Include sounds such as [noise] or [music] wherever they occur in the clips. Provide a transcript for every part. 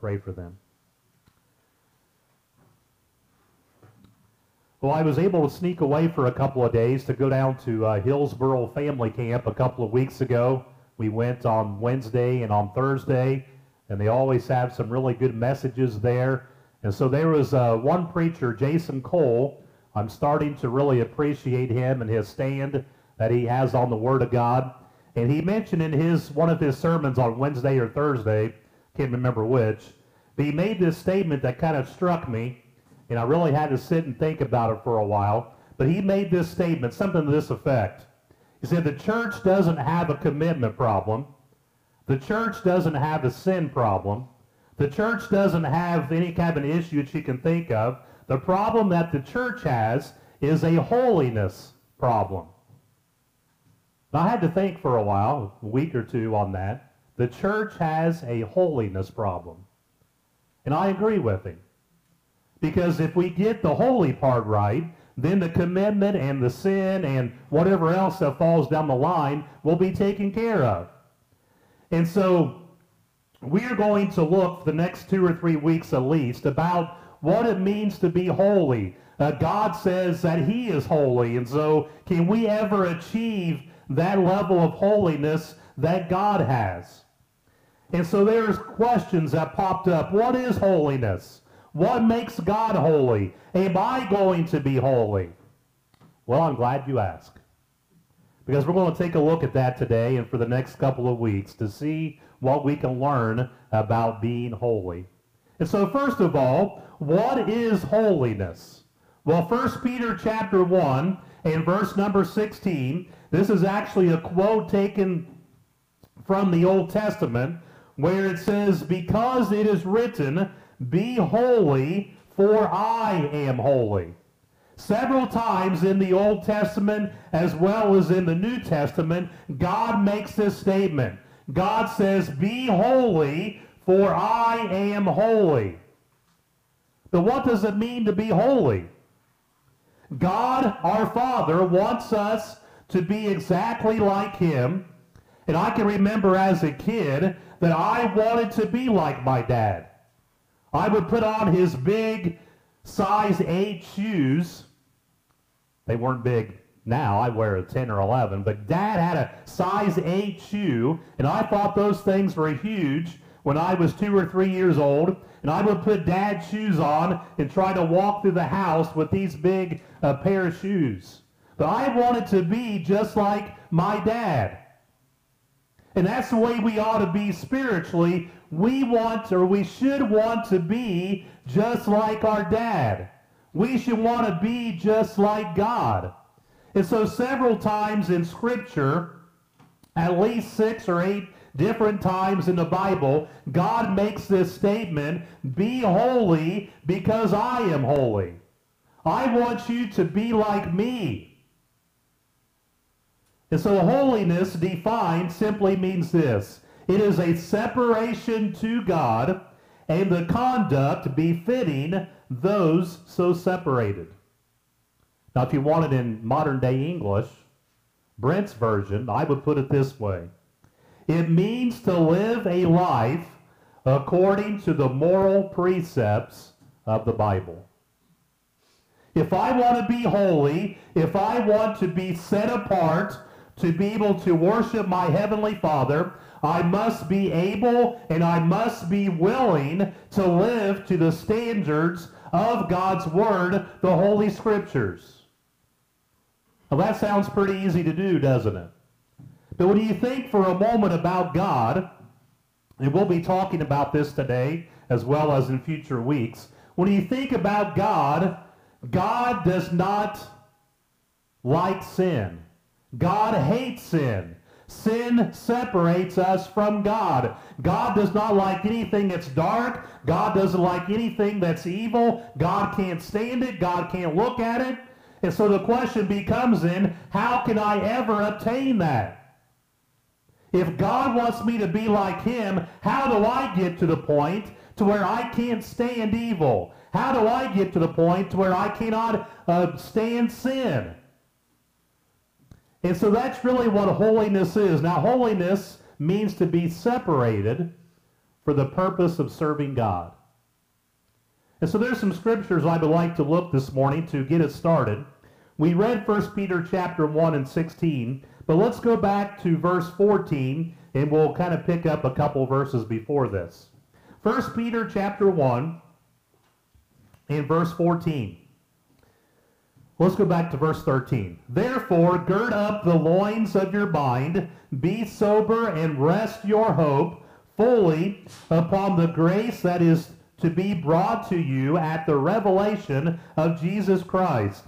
pray for them. Well, I was able to sneak away for a couple of days to go down to uh, Hillsboro Family Camp a couple of weeks ago. We went on Wednesday and on Thursday, and they always have some really good messages there. And so there was uh, one preacher, Jason Cole. I'm starting to really appreciate him and his stand that he has on the Word of God. And he mentioned in his one of his sermons on Wednesday or Thursday, can't remember which, but he made this statement that kind of struck me, and I really had to sit and think about it for a while. But he made this statement, something to this effect. He said, The church doesn't have a commitment problem. The church doesn't have a sin problem. The church doesn't have any kind of an issue that you can think of. The problem that the church has is a holiness problem. Now, I had to think for a while, a week or two on that. The church has a holiness problem. And I agree with him. Because if we get the holy part right, then the commitment and the sin and whatever else that falls down the line will be taken care of. And so we are going to look for the next two or three weeks at least about what it means to be holy. Uh, God says that he is holy. And so can we ever achieve that level of holiness that God has? And so there's questions that popped up. What is holiness? What makes God holy? Am I going to be holy? Well, I'm glad you asked. Because we're going to take a look at that today and for the next couple of weeks to see what we can learn about being holy. And so first of all, what is holiness? Well, 1 Peter chapter 1 and verse number 16, this is actually a quote taken from the Old Testament where it says, Because it is written, Be holy, for I am holy. Several times in the Old Testament as well as in the New Testament, God makes this statement. God says, Be holy, for I am holy. But what does it mean to be holy? God, our Father, wants us to be exactly like Him. And I can remember as a kid that I wanted to be like my dad. I would put on his big size 8 shoes. They weren't big now. I wear a 10 or 11. But dad had a size 8 shoe, and I thought those things were huge when I was two or three years old. And I would put dad's shoes on and try to walk through the house with these big uh, pair of shoes. But I wanted to be just like my dad. And that's the way we ought to be spiritually. We want, or we should want to be just like our dad. We should want to be just like God. And so several times in Scripture, at least six or eight different times in the Bible, God makes this statement, be holy because I am holy. I want you to be like me. And so holiness defined simply means this. It is a separation to God and the conduct befitting those so separated. Now, if you want it in modern day English, Brent's version, I would put it this way. It means to live a life according to the moral precepts of the Bible. If I want to be holy, if I want to be set apart to be able to worship my Heavenly Father, I must be able and I must be willing to live to the standards of God's Word, the Holy Scriptures. Well, that sounds pretty easy to do, doesn't it? But when you think for a moment about God, and we'll be talking about this today as well as in future weeks, when you think about God, God does not like sin. God hates sin. Sin separates us from God. God does not like anything that's dark. God doesn't like anything that's evil. God can't stand it. God can't look at it. And so the question becomes then, how can I ever obtain that? If God wants me to be like him, how do I get to the point to where I can't stand evil? How do I get to the point to where I cannot uh, stand sin? And so that's really what holiness is. Now, holiness means to be separated for the purpose of serving God. And so there's some scriptures I would like to look this morning to get us started. We read 1 Peter chapter 1 and 16, but let's go back to verse 14 and we'll kind of pick up a couple verses before this. 1 Peter chapter 1 and verse 14. Let's go back to verse 13. Therefore, gird up the loins of your mind, be sober, and rest your hope fully upon the grace that is to be brought to you at the revelation of Jesus Christ.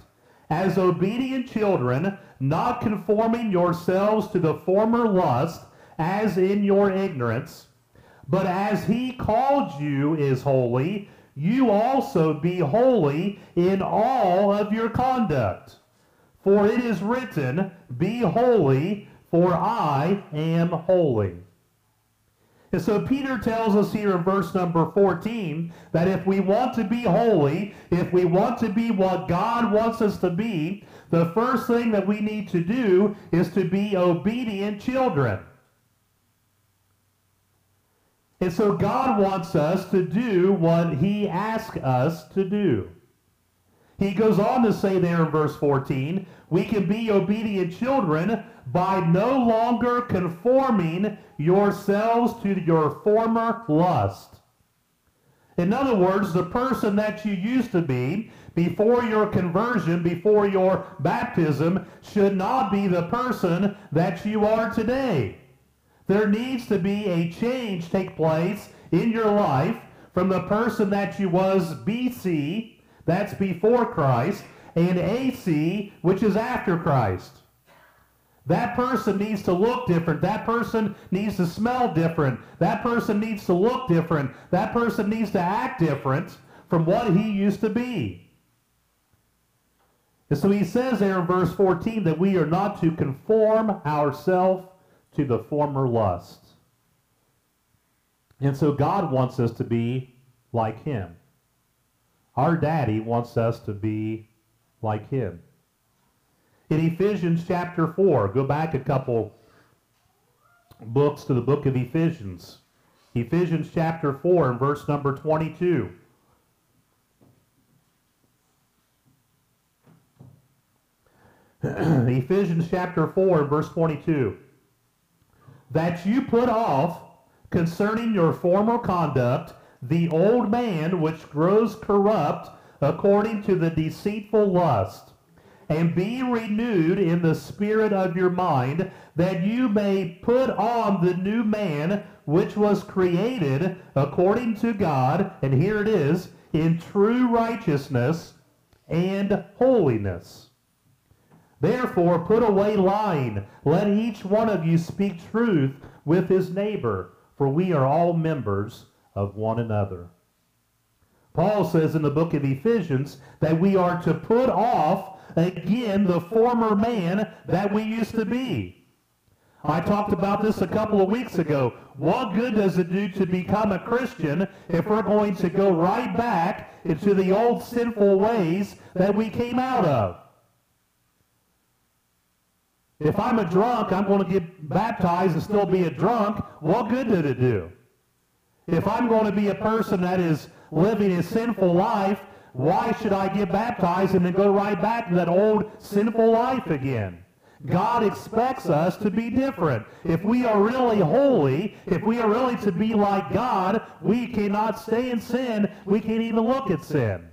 As obedient children, not conforming yourselves to the former lust, as in your ignorance, but as he called you is holy, you also be holy in all of your conduct. For it is written, Be holy, for I am holy. And so Peter tells us here in verse number 14 that if we want to be holy, if we want to be what God wants us to be, the first thing that we need to do is to be obedient children. And so God wants us to do what he asks us to do. He goes on to say there in verse 14, we can be obedient children by no longer conforming yourselves to your former lust. In other words, the person that you used to be before your conversion, before your baptism, should not be the person that you are today. There needs to be a change take place in your life from the person that you was BC, that's before Christ, and AC, which is after Christ. That person needs to look different. That person needs to smell different. That person needs to look different. That person needs to act different from what he used to be. And so he says there in verse 14 that we are not to conform ourselves to the former lust. And so God wants us to be like him. Our daddy wants us to be like him. In Ephesians chapter 4, go back a couple books to the book of Ephesians. Ephesians chapter 4 and verse number 22. [clears throat] Ephesians chapter 4 and verse 22. That you put off concerning your former conduct the old man which grows corrupt according to the deceitful lust and be renewed in the spirit of your mind, that you may put on the new man which was created according to God, and here it is, in true righteousness and holiness. Therefore, put away lying. Let each one of you speak truth with his neighbor, for we are all members of one another. Paul says in the book of Ephesians that we are to put off again the former man that we used to be. I talked about this a couple of weeks ago. What good does it do to become a Christian if we're going to go right back into the old sinful ways that we came out of? If I'm a drunk, I'm going to get baptized and still be a drunk. What good did it do? If I'm going to be a person that is living a sinful life why should I get baptized and then go right back to that old sinful life again? God expects us to be different. If we are really holy, if we are really to be like God, we cannot stay in sin. We can't even look at sin.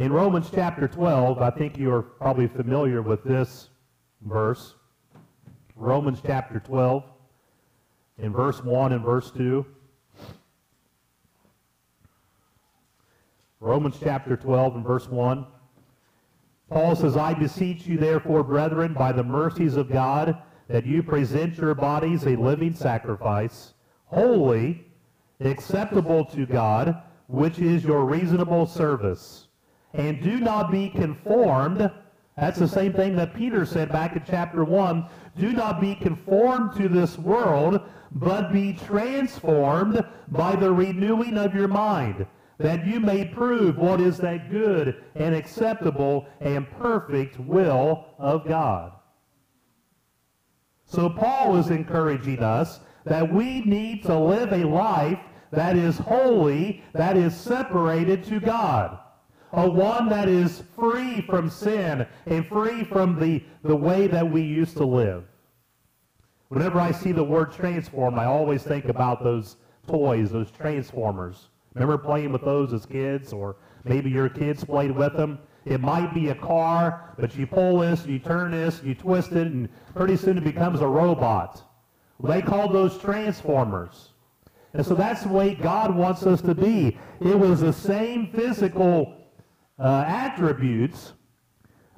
In Romans chapter 12, I think you are probably familiar with this verse. Romans chapter 12, in verse 1 and verse 2. Romans chapter 12 and verse 1. Paul says, I beseech you therefore, brethren, by the mercies of God, that you present your bodies a living sacrifice, holy, acceptable to God, which is your reasonable service. And do not be conformed. That's the same thing that Peter said back in chapter 1. Do not be conformed to this world, but be transformed by the renewing of your mind that you may prove what is that good and acceptable and perfect will of God. So Paul is encouraging us that we need to live a life that is holy, that is separated to God. A one that is free from sin and free from the, the way that we used to live. Whenever I see the word transform, I always think about those toys, those transformers. Remember playing with those as kids, or maybe your kids played with them? It might be a car, but you pull this, you turn this, you twist it, and pretty soon it becomes a robot. They call those transformers. And so that's the way God wants us to be. It was the same physical uh, attributes,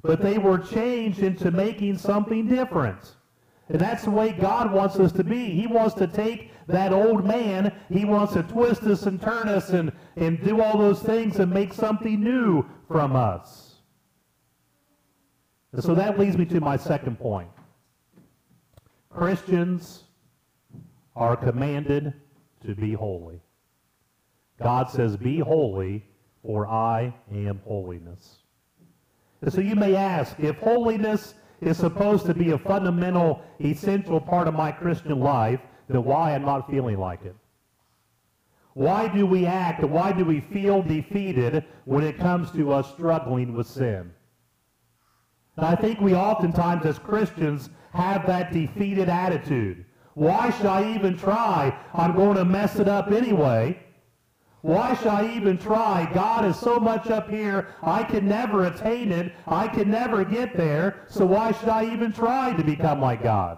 but they were changed into making something different. And that's the way God wants us to be. He wants to take that old man, he wants to twist us and turn us and, and do all those things and make something new from us. And so that leads me to my second point. Christians are commanded to be holy. God says, Be holy, for I am holiness. And so you may ask, if holiness is supposed to be a fundamental, essential part of my Christian life, then why I'm not feeling like it? Why do we act, why do we feel defeated when it comes to us struggling with sin? And I think we oftentimes as Christians have that defeated attitude. Why should I even try? I'm going to mess it up anyway. Why should I even try? God is so much up here, I can never attain it. I can never get there. So why should I even try to become like God?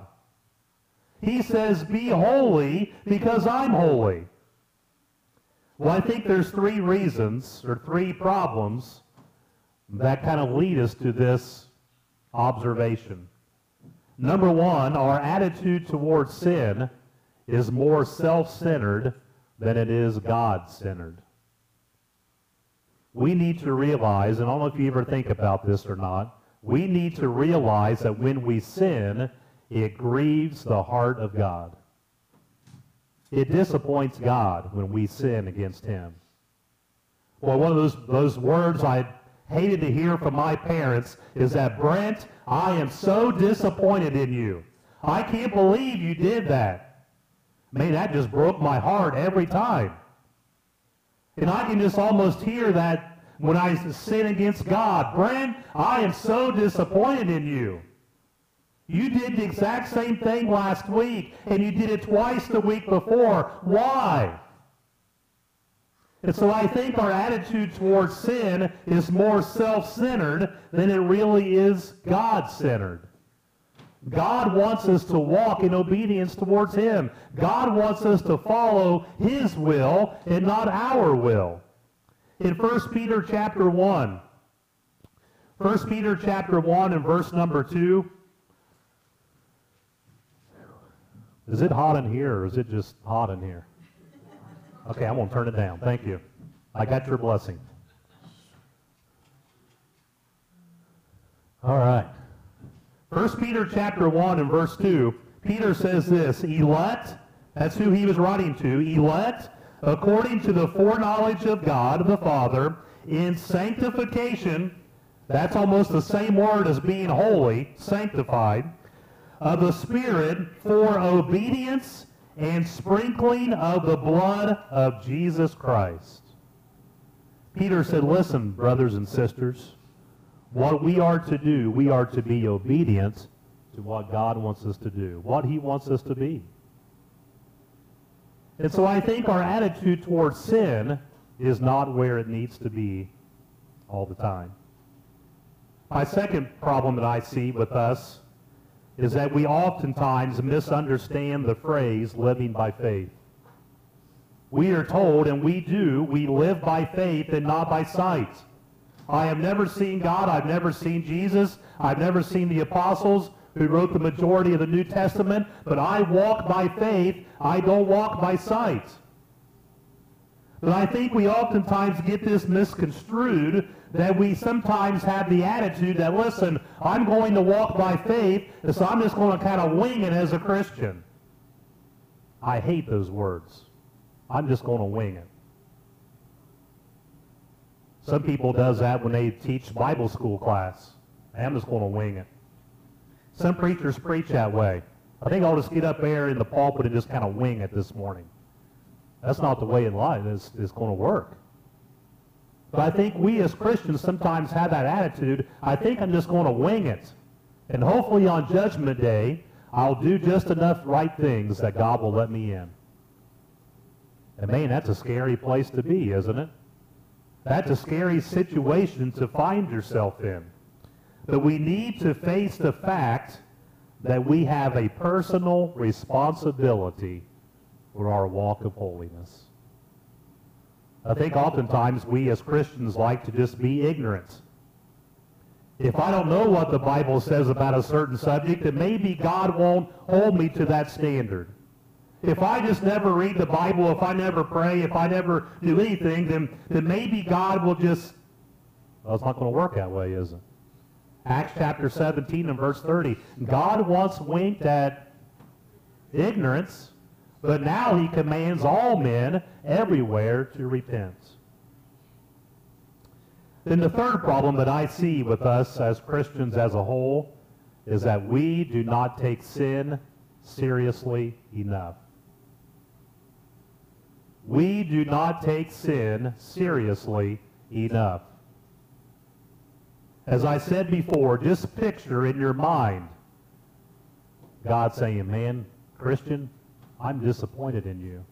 He says, be holy because I'm holy. Well, I think there's three reasons or three problems that kind of lead us to this observation. Number one, our attitude towards sin is more self-centered than it is God-centered. We need to realize, and I don't know if you ever think about this or not, we need to realize that when we sin, it grieves the heart of God. It disappoints God when we sin against him. Well, one of those, those words I hated to hear from my parents is that, Brent, I am so disappointed in you. I can't believe you did that. Man, that just broke my heart every time. And I can just almost hear that when I sin against God. Brent, I am so disappointed in you. You did the exact same thing last week, and you did it twice the week before. Why? And so I think our attitude towards sin is more self-centered than it really is God-centered. God wants us to walk in obedience towards him. God wants us to follow his will and not our will. In 1 Peter chapter 1, 1 Peter chapter 1 and verse number 2, is it hot in here or is it just hot in here? Okay, I'm going to turn it down. Thank you. I got your blessing. All right. First Peter chapter 1 and verse 2, Peter says this, elect, that's who he was writing to, elect according to the foreknowledge of God the Father in sanctification, that's almost the same word as being holy, sanctified, of the Spirit for obedience and sprinkling of the blood of Jesus Christ. Peter said, listen, brothers and sisters, what we are to do, we are to be obedient to what God wants us to do, what he wants us to be. And so I think our attitude towards sin is not where it needs to be all the time. My second problem that I see with us is that we oftentimes misunderstand the phrase living by faith. We are told, and we do, we live by faith and not by sight. I have never seen God. I've never seen Jesus. I've never seen the apostles who wrote the majority of the New Testament, but I walk by faith. I don't walk by sight. But I think we oftentimes get this misconstrued that we sometimes have the attitude that, listen, I'm going to walk by faith, so I'm just going to kind of wing it as a Christian. I hate those words. I'm just going to wing it. Some people does that when they teach Bible school class. I'm just going to wing it. Some preachers preach that way. I think I'll just get up there in the pulpit and just kind of wing it this morning. That's not the way in life is, is going to work. But I think we as Christians sometimes have that attitude. I think I'm just going to wing it. And hopefully on Judgment Day, I'll do just enough right things that God will let me in. And man, that's a scary place to be, isn't it? That's a scary situation to find yourself in. But we need to face the fact that we have a personal responsibility for our walk of holiness. I think oftentimes we as Christians like to just be ignorant. If I don't know what the Bible says about a certain subject, then maybe God won't hold me to that standard. If I just never read the Bible, if I never pray, if I never do anything, then, then maybe God will just, well, it's not going to work that way, is it? Acts chapter 17 and verse 30. God once winked at ignorance, but now he commands all men everywhere to repent. Then the third problem that I see with us as Christians as a whole is that we do not take sin seriously enough. We do not take sin seriously enough. As I said before, just picture in your mind God saying, man, Christian, I'm disappointed in you.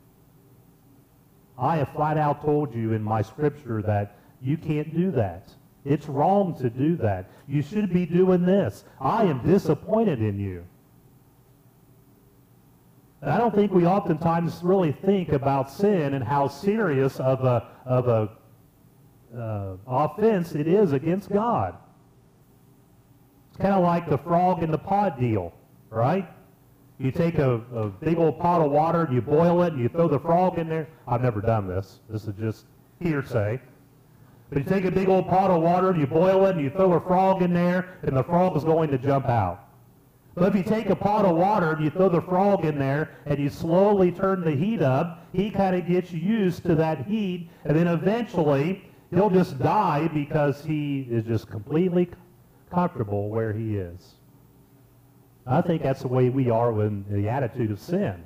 I have flat out told you in my scripture that you can't do that. It's wrong to do that. You should be doing this. I am disappointed in you. I don't think we oftentimes really think about sin and how serious of a, of a uh, offense it is against God. It's kind of like the frog in the pot deal, right? You take a, a big old pot of water and you boil it and you throw the frog in there. I've never done this. This is just hearsay. But you take a big old pot of water and you boil it and you throw a frog in there and the frog is going to jump out. But if you take a pot of water and you throw the frog in there and you slowly turn the heat up, he kind of gets used to that heat and then eventually he'll just die because he is just completely comfortable where he is. I think that's the way we are with the attitude of sin.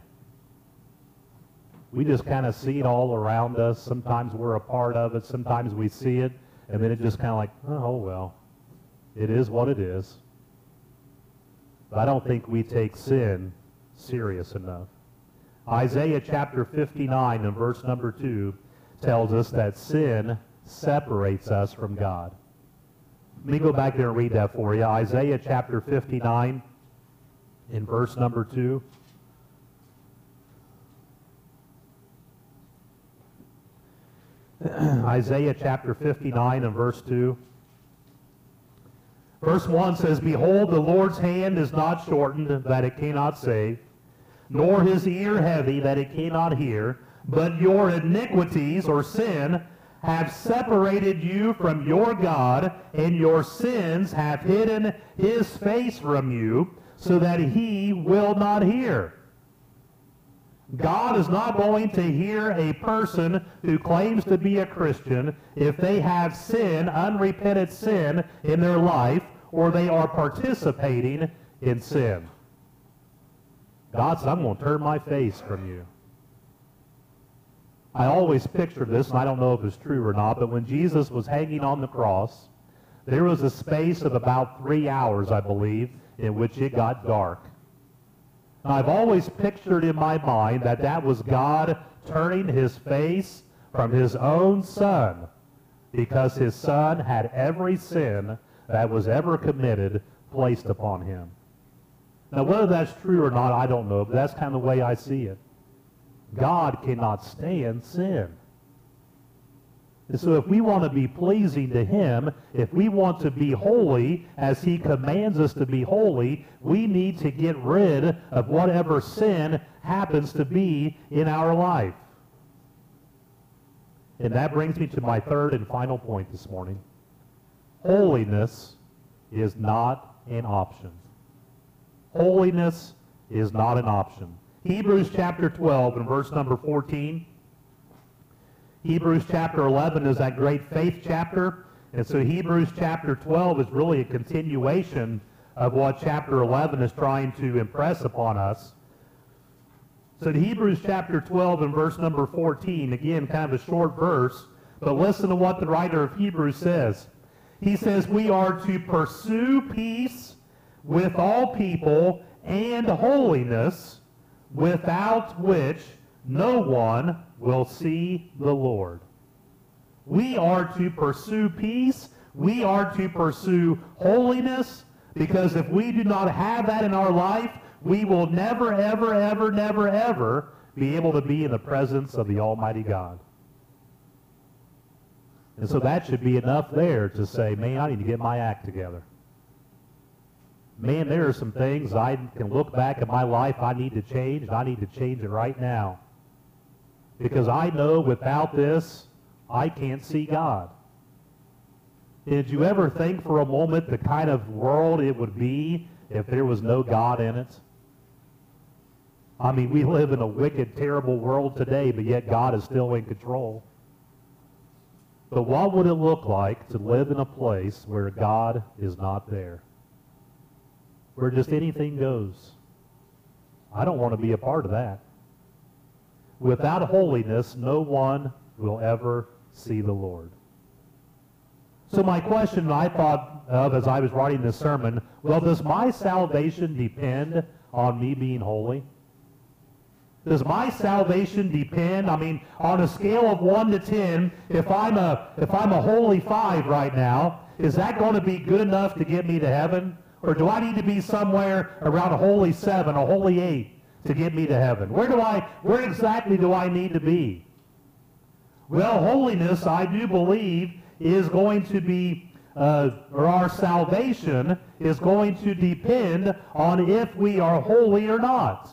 We just kind of see it all around us. Sometimes we're a part of it. Sometimes we see it. And then it just kind of like, oh, well, it is what it is. But I don't think we take sin serious enough. Isaiah chapter 59 and verse number 2 tells us that sin separates us from God. Let me go back there and read that for you. Isaiah chapter 59 in verse number 2. [clears throat] Isaiah chapter 59 and verse 2. Verse 1 says, Behold, the Lord's hand is not shortened that it cannot save, nor his ear heavy that it cannot hear, but your iniquities or sin have separated you from your God, and your sins have hidden his face from you, so that he will not hear. God is not going to hear a person who claims to be a Christian if they have sin, unrepented sin in their life, or they are participating in sin. God said, I'm going to turn my face from you. I always pictured this, and I don't know if it's true or not, but when Jesus was hanging on the cross, there was a space of about three hours, I believe, in which it got dark. I've always pictured in my mind that that was God turning his face from his own son because his son had every sin that was ever committed placed upon him. Now, whether that's true or not, I don't know, but that's kind of the way I see it. God cannot stand sin. And so if we want to be pleasing to him, if we want to be holy as he commands us to be holy, we need to get rid of whatever sin happens to be in our life. And that brings me to my third and final point this morning. Holiness is not an option. Holiness is not an option. Hebrews chapter 12 and verse number 14 Hebrews chapter 11 is that great faith chapter. And so Hebrews chapter 12 is really a continuation of what chapter 11 is trying to impress upon us. So in Hebrews chapter 12 and verse number 14, again, kind of a short verse, but listen to what the writer of Hebrews says. He says, we are to pursue peace with all people and holiness, without which no one will see the Lord. We are to pursue peace. We are to pursue holiness because if we do not have that in our life, we will never, ever, ever, never, ever be able to be in the presence of the Almighty God. And so that should be enough there to say, man, I need to get my act together. Man, there are some things I can look back at my life I need to change, and I need to change it right now. Because I know without this, I can't see God. Did you ever think for a moment the kind of world it would be if there was no God in it? I mean, we live in a wicked, terrible world today, but yet God is still in control. But what would it look like to live in a place where God is not there? Where just anything goes? I don't want to be a part of that. Without holiness, no one will ever see the Lord. So my question I thought of as I was writing this sermon, well, does my salvation depend on me being holy? Does my salvation depend, I mean, on a scale of 1 to 10, if I'm a, if I'm a holy 5 right now, is that going to be good enough to get me to heaven? Or do I need to be somewhere around a holy 7, a holy 8 to get me to heaven? Where do I, where exactly do I need to be? Well, holiness, I do believe, is going to be, uh, or our salvation is going to depend on if we are holy or not.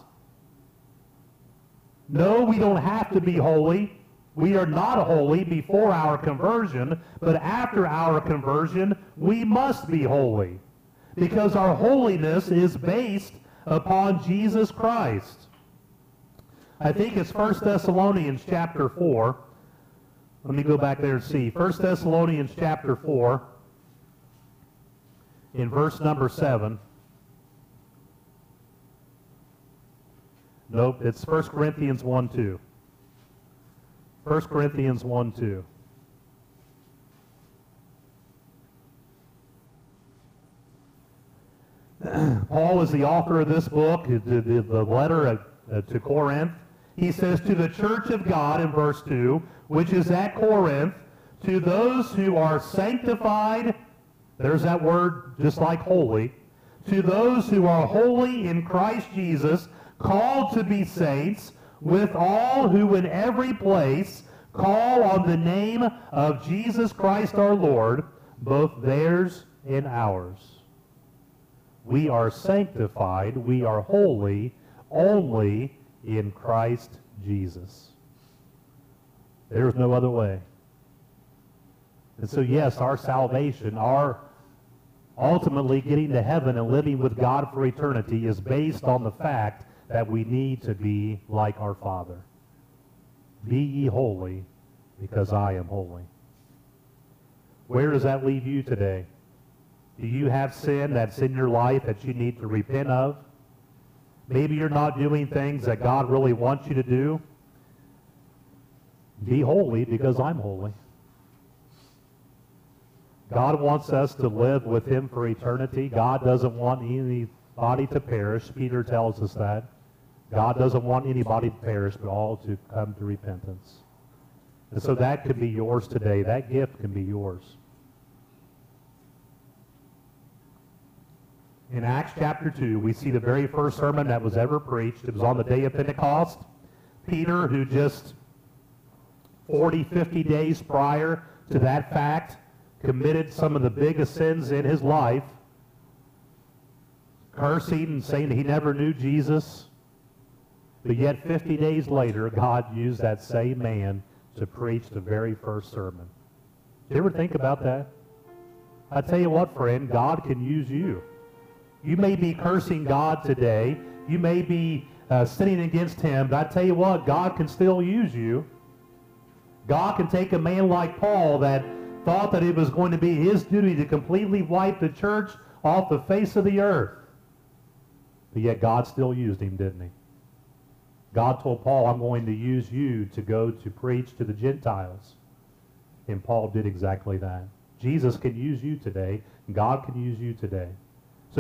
No, we don't have to be holy. We are not holy before our conversion, but after our conversion, we must be holy. Because our holiness is based upon Jesus Christ. I think it's 1 Thessalonians chapter 4. Let me go back there and see. 1 Thessalonians chapter 4, in verse number 7. Nope, it's 1 Corinthians 1 2. 1 Corinthians 1 2. Paul is the author of this book, the, letter uh, to Corinth. He says, To the church of God in verse 2, which is at Corinth, to those who are sanctified, there's that word just like holy, to those who are holy in Christ Jesus, called to be saints, with all who in every place call on the name of Jesus Christ our Lord, both theirs and ours. We are sanctified, we are holy only in Christ Jesus. There's no other way. And so, yes, our salvation, our ultimately getting to heaven and living with God for eternity is based on the fact that we need to be like our Father. Be ye holy, because I am holy. Where does that leave you today? Do you have sin that's in your life that you need to repent of? Maybe you're not doing things that God really wants you to do. Be holy because I'm holy. God wants us to live with him for eternity. God doesn't want anybody to perish. Peter tells us that. God doesn't want anybody to perish, but all to come to repentance. And so that could be yours today. That gift can be yours. In Acts chapter 2, we see the very first sermon that was ever preached. It was on the day of Pentecost. Peter, who just 40, 50 days prior to that fact committed some of the biggest sins in his life, cursing and saying he never knew Jesus, but yet 50 days later, God used that same man to preach the very first sermon. Did you ever think about that? I tell you what, friend, God can use you. You may be cursing God today. You may be uh, sinning against Him. But I tell you what, God can still use you. God can take a man like Paul that thought that it was going to be his duty to completely wipe the church off the face of the earth. But yet God still used him, didn't he? God told Paul, I'm going to use you to go to preach to the Gentiles. And Paul did exactly that. Jesus can use you today. God can use you today.